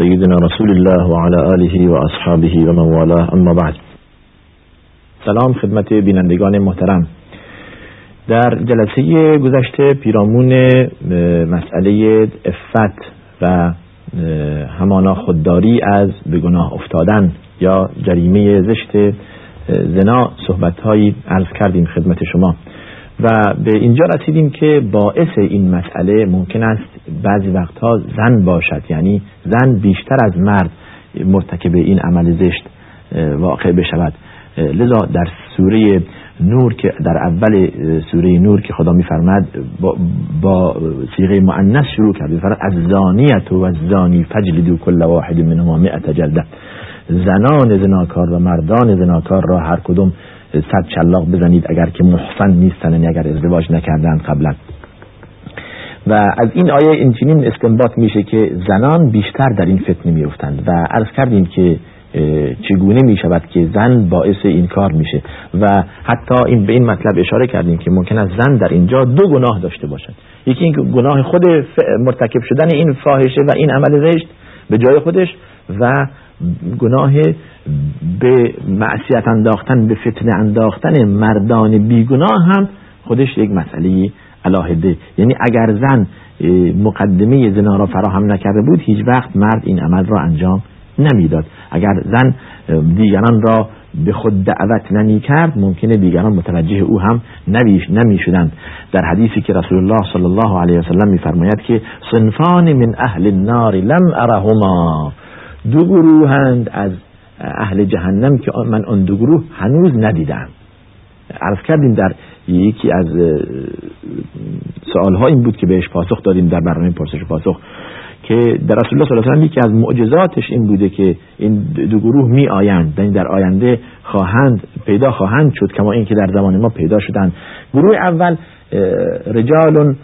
سيدنا رسول الله وعلى آله وأصحابه ومن والاه. اما بعد. سلام خدمت بینندگان محترم. در جلسه گذشته پیرامون مسئله افت و همانا خودداری از به گناه افتادن یا جریمه زشت زنا صحبت هایی عرض کردیم خدمت شما. و به اینجا رسیدیم که باعث این مسئله ممکن است بعضی وقتها زن باشد یعنی زن بیشتر از مرد مرتکب این عمل زشت واقع بشود. لذا در سوره نور که در اول سوره نور که خدا میفرماد با, با مؤنث شروع کرد. میفرماد از زانیت و زانی فجلدو کل واحد منهما مئت جلده زنان زناکار و مردان زناکار را هر کدوم صد چلاق بزنید اگر که محسن نیستن یعنی اگر ازدواج نکردن قبلا. و از این آیه این چنین استنباط میشه که زنان بیشتر در این فتنه میفتند و عرض کردیم که چگونه می شود که زن باعث این کار میشه؟ و حتی این به این مطلب اشاره کردیم که ممکن است زن در اینجا دو گناه داشته باشد. یکی این گناه خود مرتکب شدن این فاحشه و این عمل زشت به جای خودش و گناه به معصیت انداختن به فتنه انداختن مردان بیگناه هم خودش یک مسئله علاهده یعنی اگر زن مقدمه زنا را فراهم نکرده بود هیچ وقت مرد این عمل را انجام نمی‌داد. اگر زن دیگران را به خود دعوت نمی کرد ممکنه دیگران متوجه او هم نمی شدند در حدیثی که رسول الله صلی الله علیه وسلم میفرماید که صنفان من اهل النار لم ارهما. دو گروهند از اهل جهنم که من آن دو گروه هنوز ندیدم. عرض کردیم در یکی از سوالها این بود که بهش پاسخ دادیم در برنامه پرسش پاسخ که در رسول الله صلی الله علیه و یکی از معجزاتش این بوده که این دو گروه می آیند یعنی در آینده خواهند پیدا خواهند شد کما اینکه در زمان ما پیدا شدند. گروه اول رجال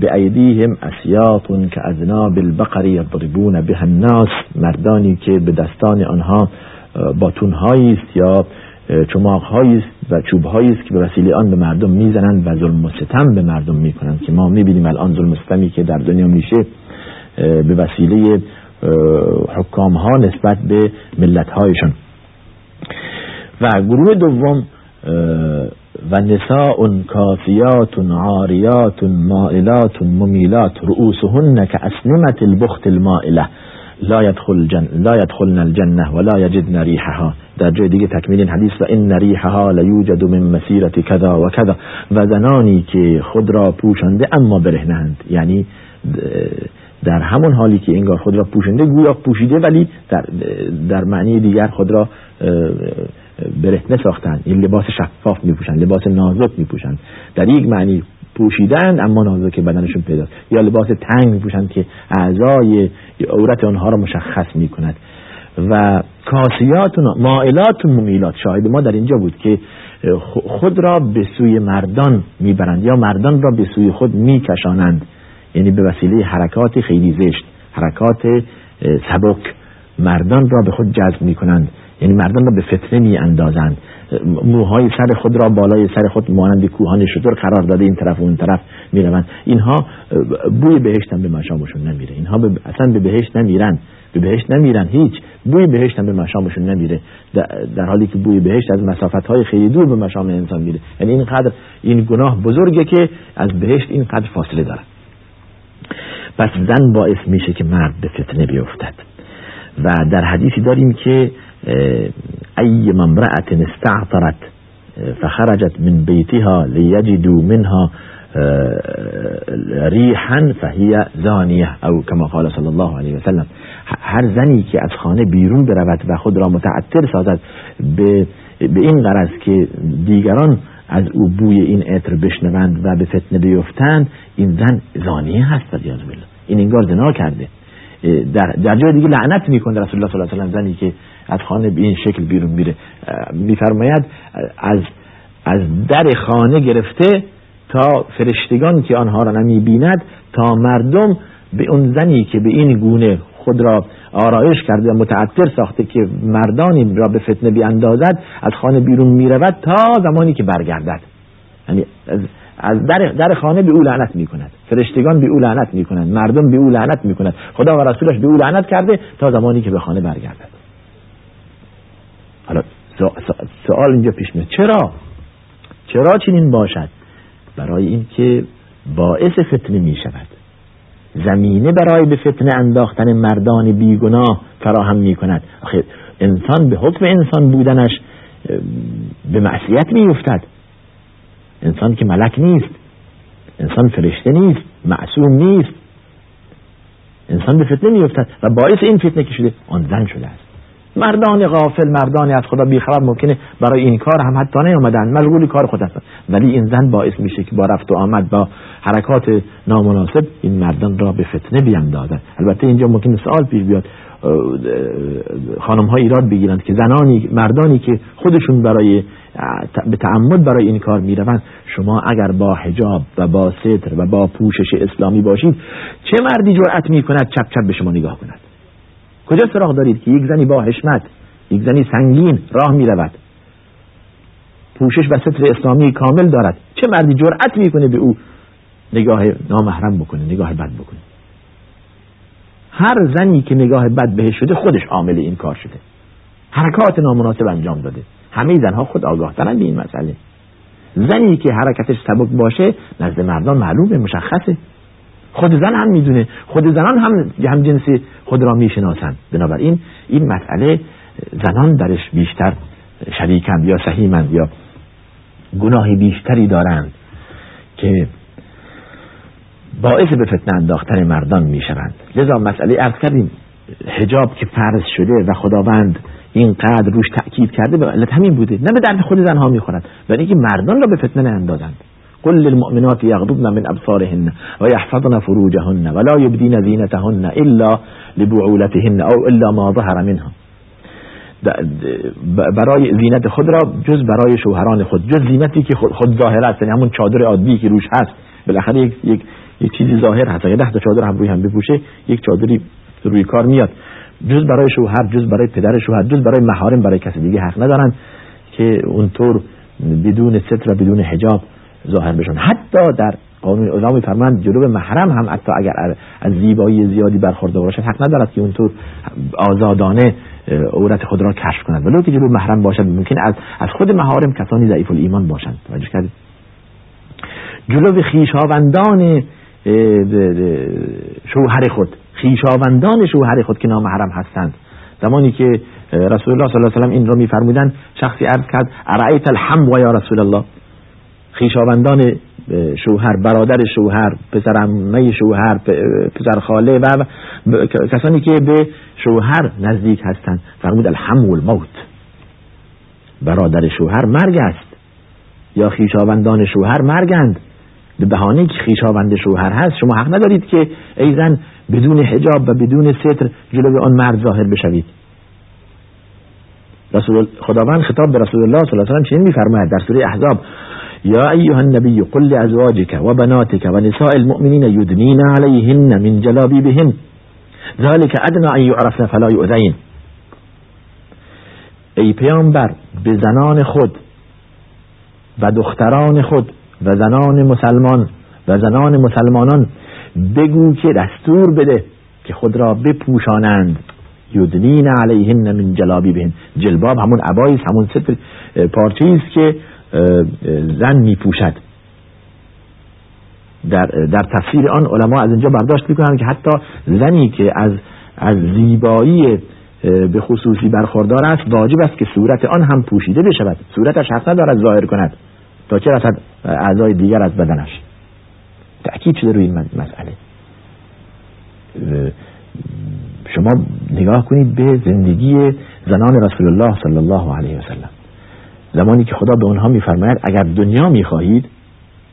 به ایدیهم اسیاط که ازنا بالبقر یضربون به الناس. مردانی که به دستان آنها باتونهایی است یا چماقهایی است و چوبهایی است که به وسیله آن به مردم می‌زنند و ظلم و ستم به مردم می‌کنند که ما می‌بینیم الان ظلم و ستمی که در دنیا میشه به وسیله حکام ها نسبت به ملت هایشان و گروه دوم و نساء کافیات عاریات مائلات ممیلات رؤوسهن که اسنمت البخت المائله لا يدخل جن لا يدخلن الجنه ولا يجدن ريحها در جای دیگه تکمیل این حدیث و این ریحها لیوجد من مسیرت کذا و کذا. و زنانی که خود را پوشنده اما برهنند. یعنی در همون حالی که انگار خود را پوشنده گویا پوشیده ولی در, در معنی دیگر خود را برهنه ساختن این لباس شفاف میپوشن لباس نازک میپوشن. در یک معنی پوشیدن اما نازک بدنشون پیداست یا لباس تنگ میپوشن که اعضای عورت آنها را مشخص می‌کند. و کاسیات و مائلات و ممیلات. شاهد ما در اینجا بود که خود را به سوی مردان می‌برند یا مردان را به سوی خود میکشانند. یعنی به وسیله حرکات خیلی زشت حرکات سبک مردان را به خود جذب می‌کنند. یعنی مردم را به فتنه می اندازند موهای سر خود را بالای سر خود مانند کوهان شطور قرار داده این طرف و اون طرف می‌روند. اینها بوی بهشت هم به مشامشون نمیره. اینها اصلا به بهشت نمیرن به بهشت نمیرن هیچ. بوی بهشت هم به مشامشون نمیره. در حالی که بوی بهشت از مسافت های خیلی دور به مشام انسان میره. یعنی این قدر این گناه بزرگه که از بهشت این قدر فاصله داره پس زن باعث میشه که مرد به فتنه بیفتد. و در حدیثی داریم که ای ممرأة استعطرت فخرجت من بیتها لیجدو منها ریحا فهی زانیه او کما قال صلی الله علیه وسلم. هر زنی که از خانه بیرون برود و خود را متعطر سازد به, به این غرض که دیگران از او بوی این عطر بشنوند و به فتنه بیفتند این زن زانیه هست این انگار زنا کرده. در, در جای دیگه لعنت می‌کنه رسول الله صلی الله علیه و زنی که از خانه به این شکل بیرون میره. میفرماید از از در خانه گرفته تا فرشتگان که آنها را نمی‌بیند تا مردم به اون زنی که به این گونه خود را آرایش کرده متعطر ساخته که مردانی را به فتنه بیاندازد از خانه بیرون می‌رود تا زمانی که برگردد. یعنی از در, در خانه به او لعنت می‌کند. فرشتگان به او لعنت می‌کنند. مردم به او لعنت می‌کنند خدا و رسولش به او لعنت کرده تا زمانی که به خانه برگردد. حالا سوال اینجا پیش میاد. چرا؟ چرا چنین باشد؟ برای اینکه باعث فتنه می شود زمینه برای به فتنه انداختن مردان بیگناه فراهم می کند آخه انسان به حکم انسان بودنش به معصیت می افتد انسان که ملک نیست. انسان فرشته نیست. معصوم نیست. انسان به فتنه می افتد و باعث این فتنه که شده آن زن شده است. مردان غافل مردانی از خدا بیخبر ممکنه برای این کار هم حتی نیومدن. مشغول کار خود هستن ولی این زن باعث میشه که با رفت و آمد با حرکات نامناسب این مردان را به فتنه بیاندازن البته اینجا ممکن سوال پیش بیاد. خانم ها ایراد بگیرند که زنانی مردانی که خودشون برای به تعمد برای این کار می‌روند شما اگر با حجاب و با ستر و با پوشش اسلامی باشید چه مردی جرأت می‌کند چپ چپ به شما نگاه کند؟ کجا سراغ دارید که یک زنی با حشمت یک زنی سنگین راه می رود پوشش و ستر اسلامی کامل دارد. چه مردی جرأت می‌کنه به او نگاه نامحرم بکنه نگاه بد بکنه؟ هر زنی که نگاه بد بهش شده خودش عامل این کار شده. حرکات نامناسب انجام داده. همه زنها خود آگاه به این مسئله. زنی که حرکتش سبک باشه نزد مردان معلومه مشخصه. خود زن هم می‌دونه. خود زنان هم هم جنسی خود را می‌شناسند. بنابراین این مسئله زنان درش بیشتر شریکند یا سهیمند یا گناهی بیشتری دارند که باعث به فتنه انداختن مردان می‌شوند. لذا مسئله ارز کردیم حجاب که فرض شده و خداوند اینقدر روش تأکید کرده به علت همین بوده. نه به درد خود زنها می‌خورد ولی اینکه مردان را به فتنه اندازند قل للمؤمنات يغضبن من أبصارهن ويحفظن فروجهن ولا يبدين زينتهن إلا لبعولتهن أو إلا ما ظهر منها. برای زینت خود را جز برای شوهران خود. جز زینتی که خود ظاهر است یعنی همون چادر عادی که روش هست. بالاخره یک, یک, یک چیزی ظاهر هست. اگه ده تا چادر هم روی هم بپوشه یک چادری روی کار میاد. جز برای شوهر جز برای پدر شوهر جز برای محارم برای کسی دیگه حق ندارن که اونطور بدون ستر بدون حجاب ظاهر بشن. حتی در قانون اعلام میفرمند جلو محرم هم حتی اگر از زیبایی زیادی برخورده باشد حق ندارد که اونطور آزادانه عورت خود را کشف کند ولو که جلو محرم باشد ممکن از از خود محارم کسانی ضعیف ایمان باشند. توجه کردید؟ جلو خیشاوندان شوهر خود خیشاوندان شوهر خود که نامحرم هستند. زمانی که رسول الله صلی الله علیه و این را میفرمودند شخصی عرض کرد ارایت الحم و یا رسول الله؟ خیشاوندان شوهر برادر شوهر پسر عمه شوهر پسر خاله و کسانی که به شوهر نزدیک هستند. فرمود الحم و الموت. برادر شوهر مرگ است. یا خیشاوندان شوهر مرگند. به بهانه که خیشاوند شوهر هست شما حق ندارید که ای زن بدون حجاب و بدون ستر جلو آن مرد ظاهر بشوید. رسول خداوند خطاب به رسول الله صلی الله علیه و آله چنین میفرماید در سوره احزاب یا ایها النبی قل لازواجك وبناتك ونساء المؤمنین يدنين عليهن من جلابيبهن. ذلك ادنا ان يعرفن فلا يؤذين. ای پیامبر به زنان خود و دختران خود و زنان مسلمان و زنان مسلمانان بگو که دستور بده که خود را بپوشانند. یدنین علیهن من جلابی بهن جلباب همون عباییست همون ستر پارچه که زن میپوشد. در, در تفسیر آن علما از اینجا برداشت می‌کنند که حتی زنی که از از زیبایی به خصوصی برخوردار است واجب است که صورت آن هم پوشیده بشود. صورتش حق ندارد ظاهر کند. تا چه رسد؟ اعضای دیگر از بدنش. تأکید شده روی این مسئله. شما نگاه کنید به زندگی زنان رسول الله صلی الله علیه و سلم. زمانی که خدا به اونها میفرماید اگر دنیا می‌خواهید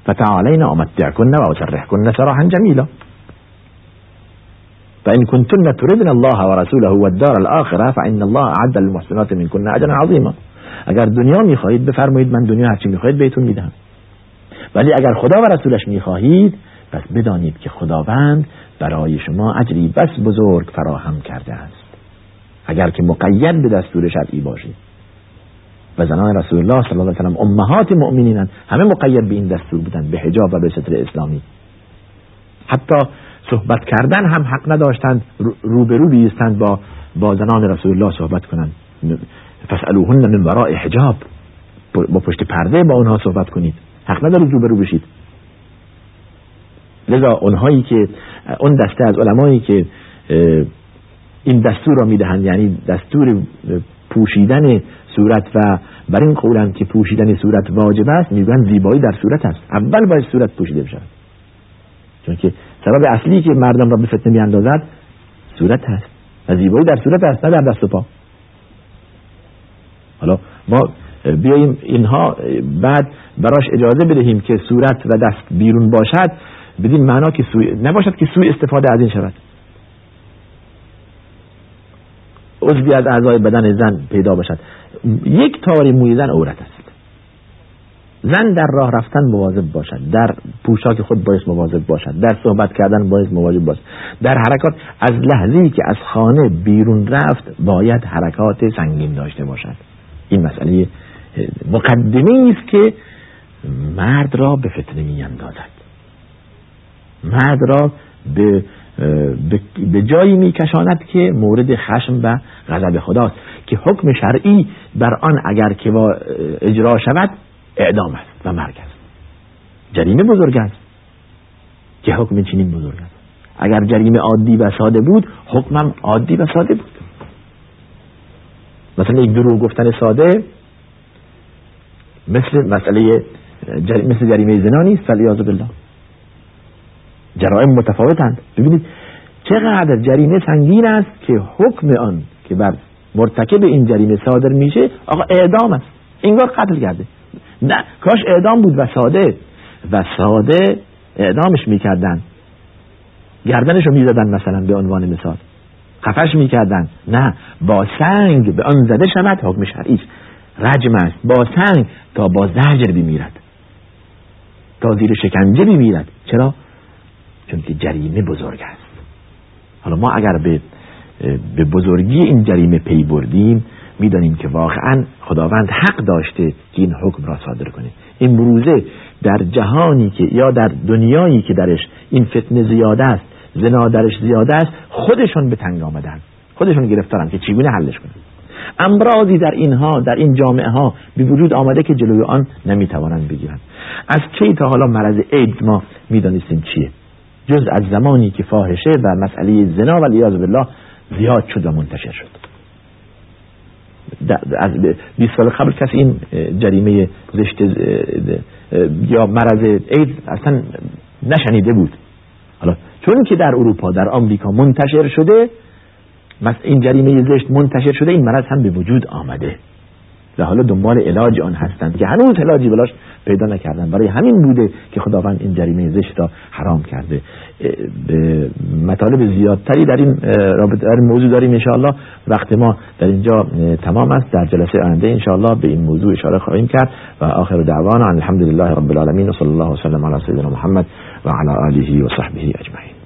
فتعالین امتعکن و اسرحکن سراحا جمیلا. فإن كنتن تردن الله ورسوله والدار الآخرة فإن الله أعد للمحسنات منكن أجرا عظيما اگر دنیا می‌خواهید بفرمایید من دنیا هرچی می‌خواهید بهتون میدم ولی اگر خدا و رسولش می‌خواهید پس بدانید که خداوند برای شما اجری بس بزرگ فراهم کرده است. اگر که مقید به دستور شرعی باشید. و زنان رسول الله صلی الله علیه و امهات مؤمنینن. همه مقید به این دستور بودن به حجاب و به ستر اسلامی. حتی صحبت کردن هم حق نداشتند روبرو بیستند با با زنان رسول الله صحبت کنند فسألوهن من وراء حجاب. با پشت پرده با اونها صحبت کنید. حق ندارید روبرو بشید. لذا اونهایی که اون دسته از علمایی که این دستور را می‌دهند یعنی دستور پوشیدن صورت و بر این قولند که پوشیدن صورت واجب است میگن زیبایی در صورت است. اول باید صورت پوشیده بشود. چون که سبب اصلی که مردم را به فتنه میاندازد صورت هست و زیبایی در صورت است نه در دست و پا. حالا ما بیاییم اینها بعد براش اجازه بدهیم که صورت و دست بیرون باشد بدین معنا که سوی نباشد که سوی استفاده از این شود. عضوی از اعضای بدن زن پیدا باشد. یک تاری موی زن عورت است. زن در راه رفتن مواظب باشد. در پوشاک خود باید مواظب باشد. در صحبت کردن باید مواظب باشد. در حرکات از لحظه که از خانه بیرون رفت باید حرکات سنگین داشته باشد. این مسئله مقدمی است که مرد را به فتنه می اندازد مرد را به به جایی میکشاند که مورد خشم و غضب خداست که حکم شرعی بر آن اگر که اجرا شود اعدام است و مرگ است. جریمه بزرگ است که حکم چنین بزرگ است. اگر جریمه عادی و ساده بود حکمم عادی و ساده بود. مثلا یک دروغ گفتن ساده مثل مسئله مثل جریمه زنا نیست فلیاذ بالله. جرائم متفاوتند. ببینید چقدر جریمه سنگین است که حکم آن که بر مرتکب این جریمه صادر میشه آقا اعدام است. انگار قتل کرده. نه کاش اعدام بود و ساده. و ساده اعدامش می‌کردن. گردنشو می‌زدن مثلا به عنوان مثال. خفش می‌کردن. نه با سنگ به آن زده شود حکم شرعی رجم است. با سنگ تا با زجر بمیرد. تا زیر شکنجه بمیرد. چرا؟ چون که جریمه بزرگ است. حالا ما اگر به به بزرگی این جریمه پی بردیم می‌دانیم که واقعا خداوند حق داشته که این حکم را صادر کنه. امروزه در جهانی که یا در دنیایی که درش این فتنه زیاده است زنا درش زیاده است خودشون به تنگ آمدن. خودشون گرفتارن که چگونه حلش کنن. امراضی در اینها در این جامعه ها به وجود آمده که جلوی آن نمی‌توانند بگیرند. از کی تا حالا مرض ایدز ما می‌دانستیم چیه؟ جز از زمانی که فاحشه و مسئله زنا و لیاز بالله زیاد شد و منتشر شد. از 20 سال قبل کسی این جریمه زشت یا مرض اید اصلا نشنیده بود. حالا چون که در اروپا در آمریکا منتشر شده این جریمه زشت منتشر شده این مرض هم به وجود آمده. و حالا دنبال علاج آن هستند که هنوز علاجی بلاش پیدا نکردن. برای همین بوده که خداوند این جریمه زشت را حرام کرده. مطالب زیادتری در این رابطه در موضوع داریم انشاءالله. وقت ما در اینجا تمام است. در جلسه آینده انشاءالله به این موضوع اشاره خواهیم کرد. و آخر دعوانا الحمد لله رب العالمین. و صلی الله وسلم علی سیدنا محمد و علی آله و صحبه اجمعین.